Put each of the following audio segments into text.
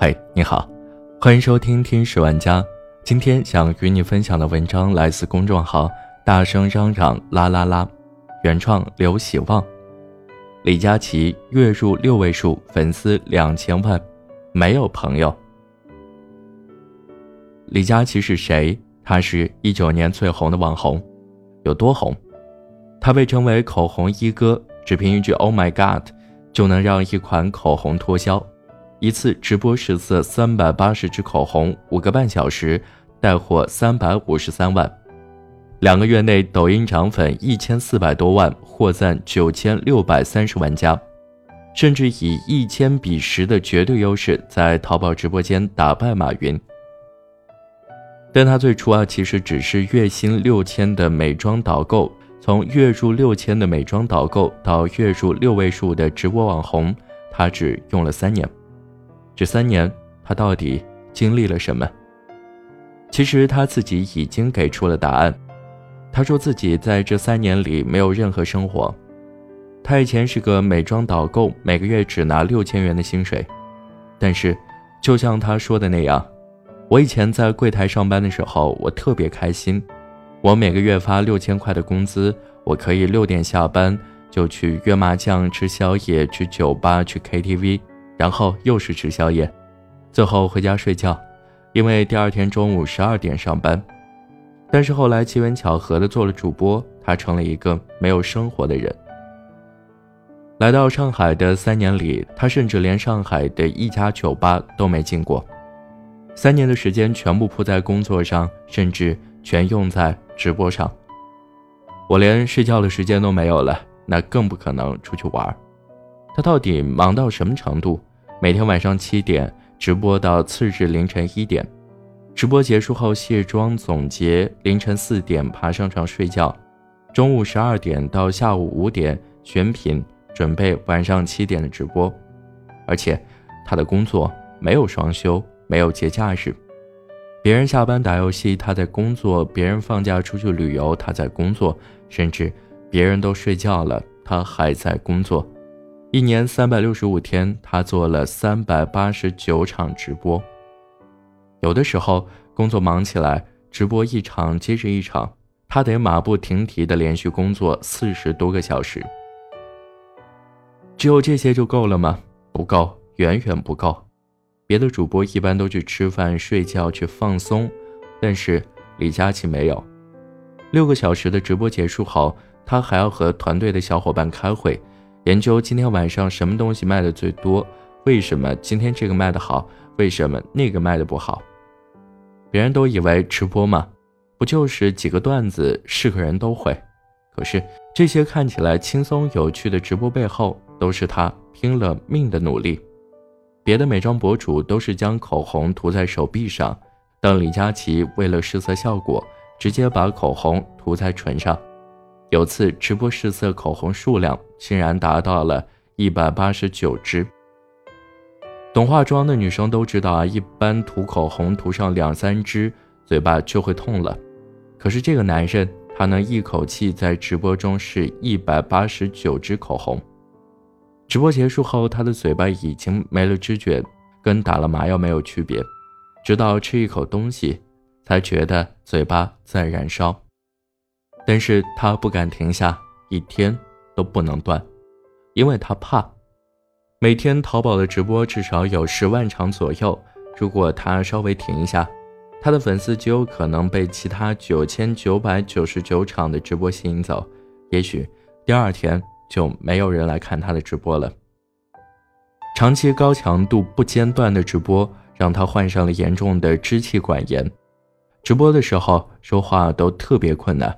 嗨，你好，欢迎收听听十万家。今天想与你分享的文章来自公众号“大声嚷嚷啦啦啦”，原创刘喜旺。李佳琦月入六位数，粉丝两千万，没有朋友。李佳琦是谁？他是一九年最红的网红，有多红？他被称为口红一哥，只凭一句 “Oh my God”，就能让一款口红脱销。一次直播试色三百八十支口红，五个半小时带货三百五十三万。两个月内，抖音涨粉一千四百多万，获赞九千六百三十万加，甚至以一千比十的绝对优势在淘宝直播间打败马云。但他最初啊，其实只是月薪六千的美妆导购，从月入六千的美妆导购到月入六位数的直播网红，他只用了三年。这三年，他到底经历了什么？其实他自己已经给出了答案。他说自己在这三年里没有任何生活。他以前是个美妆导购，每个月只拿六千元的薪水。但是，就像他说的那样，我以前在柜台上班的时候，我特别开心。我每个月发六千块的工资，我可以六点下班就去约麻将、吃宵夜、去酒吧、去 KTV。然后又是吃宵夜，最后回家睡觉，因为第二天中午十二点上班。但是后来机缘巧合的做了主播，他成了一个没有生活的人。来到上海的三年里，他甚至连上海的一家酒吧都没进过。三年的时间全部扑在工作上，甚至全用在直播上。我连睡觉的时间都没有了，那更不可能出去玩。他到底忙到什么程度？每天晚上七点直播到次日凌晨一点，直播结束后卸妆总结，凌晨四点爬上床睡觉，中午十二点到下午五点选品，准备晚上七点的直播。而且他的工作没有双休，没有节假日。别人下班打游戏，他在工作；别人放假出去旅游，他在工作；甚至别人都睡觉了，他还在工作。一年三百六十五天，他做了三百八十九场直播。有的时候工作忙起来，直播一场接着一场，他得马不停蹄的连续工作四十多个小时。只有这些就够了吗？不够，远远不够。别的主播一般都去吃饭、睡觉、去放松，但是李佳琦没有。六个小时的直播结束后，他还要和团队的小伙伴开会。研究今天晚上什么东西卖的最多？为什么今天这个卖的好？为什么那个卖的不好？别人都以为直播嘛，不就是几个段子，是个人都会。可是这些看起来轻松有趣的直播背后，都是他拼了命的努力。别的美妆博主都是将口红涂在手臂上，但李佳琦为了试色效果，直接把口红涂在唇上。有次直播试色口红数量竟然达到了一百八十九支。懂化妆的女生都知道啊，一般涂口红涂上两三支，嘴巴就会痛了。可是这个男人，他能一口气在直播中试一百八十九支口红。直播结束后，他的嘴巴已经没了知觉，跟打了麻药没有区别。直到吃一口东西，才觉得嘴巴在燃烧。但是他不敢停下，一天都不能断，因为他怕。每天淘宝的直播至少有十万场左右，如果他稍微停一下，他的粉丝就有可能被其他九千九百九十九场的直播吸引走，也许第二天就没有人来看他的直播了。长期高强度不间断的直播让他患上了严重的支气管炎，直播的时候说话都特别困难。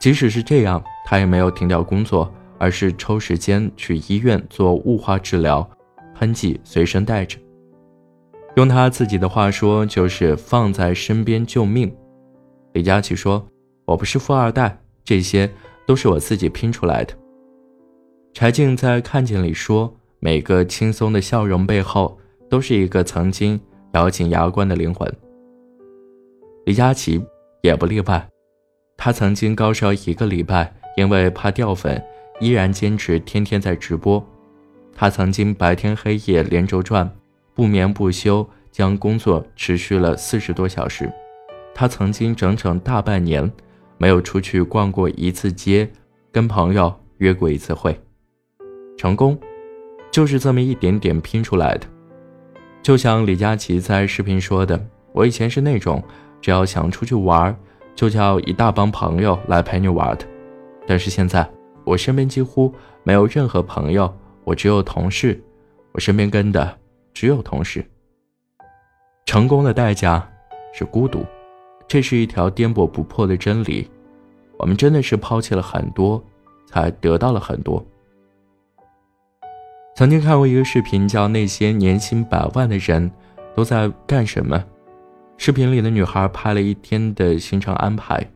即使是这样，他也没有停掉工作，而是抽时间去医院做雾化治疗，喷剂随身带着。用他自己的话说，就是放在身边救命。李佳琦说：“我不是富二代，这些都是我自己拼出来的。”柴静在《看见》里说：“每个轻松的笑容背后，都是一个曾经咬紧牙关的灵魂。”李佳琦也不例外。他曾经高烧一个礼拜，因为怕掉粉，依然坚持天天在直播。他曾经白天黑夜连轴转，不眠不休将工作持续了四十多小时。他曾经整整大半年没有出去逛过一次街，跟朋友约过一次会。成功，就是这么一点点拼出来的。就像李佳琦在视频说的：“我以前是那种只要想出去玩，就叫一大帮朋友来陪你玩的。但是现在，我身边几乎没有任何朋友，我只有同事。”我身边跟的只有同事。成功的代价是孤独，这是一条颠簸不破的真理。我们真的是抛弃了很多，才得到了很多。曾经看过一个视频，叫《那些年薪百万的人都在干什么》。视频里的女孩拍了一天的行程安排：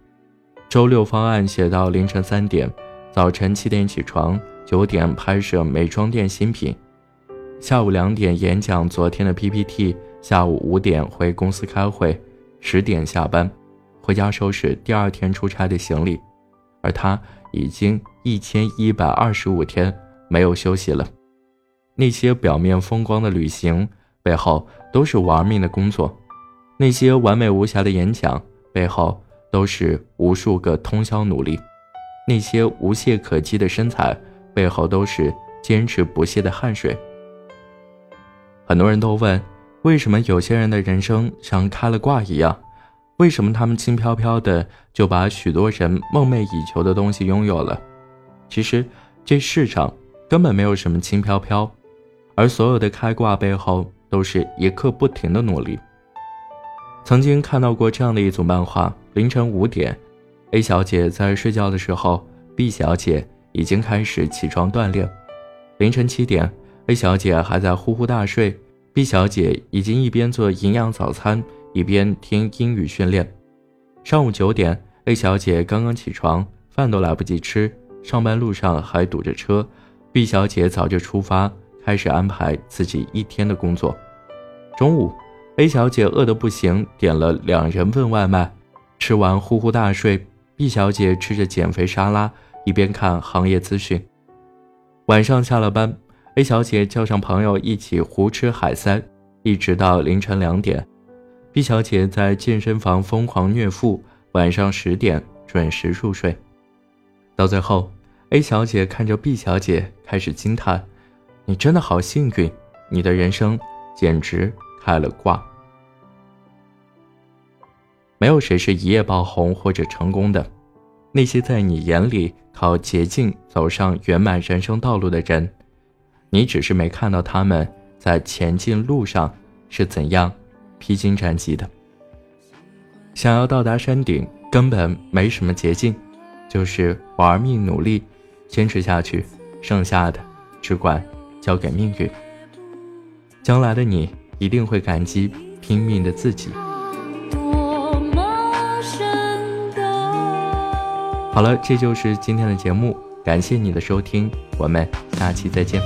周六方案写到凌晨三点，早晨七点起床，九点拍摄美妆店新品。下午两点演讲昨天的 PPT，下午五点回公司开会，十点下班，回家收拾第二天出差的行李，而他已经一千一百二十五天没有休息了。那些表面风光的旅行背后都是玩命的工作，那些完美无瑕的演讲背后都是无数个通宵努力，那些无懈可击的身材背后都是坚持不懈的汗水。很多人都问，为什么有些人的人生像开了挂一样？为什么他们轻飘飘的就把许多人梦寐以求的东西拥有了？其实这世上根本没有什么轻飘飘，而所有的开挂背后都是一刻不停的努力。曾经看到过这样的一组漫画：凌晨五点，A 小姐在睡觉的时候，B 小姐已经开始起床锻炼；凌晨七点。A 小姐还在呼呼大睡，B 小姐已经一边做营养早餐，一边听英语训练。上午九点，A 小姐刚刚起床，饭都来不及吃，上班路上还堵着车。B 小姐早就出发，开始安排自己一天的工作。中午，A 小姐饿得不行，点了两人份外卖，吃完呼呼大睡。B 小姐吃着减肥沙拉，一边看行业资讯。晚上下了班。A 小姐叫上朋友一起胡吃海塞，一直到凌晨两点。B 小姐在健身房疯狂虐腹，晚上十点准时入睡。到最后，A 小姐看着 B 小姐开始惊叹：“你真的好幸运，你的人生简直开了挂。”没有谁是一夜爆红或者成功的，那些在你眼里靠捷径走上圆满人生道路的人。你只是没看到他们在前进路上是怎样披荆斩棘的。想要到达山顶，根本没什么捷径，就是玩命努力，坚持下去，剩下的只管交给命运。将来的你一定会感激拼命的自己。好了，这就是今天的节目，感谢你的收听，我们下期再见。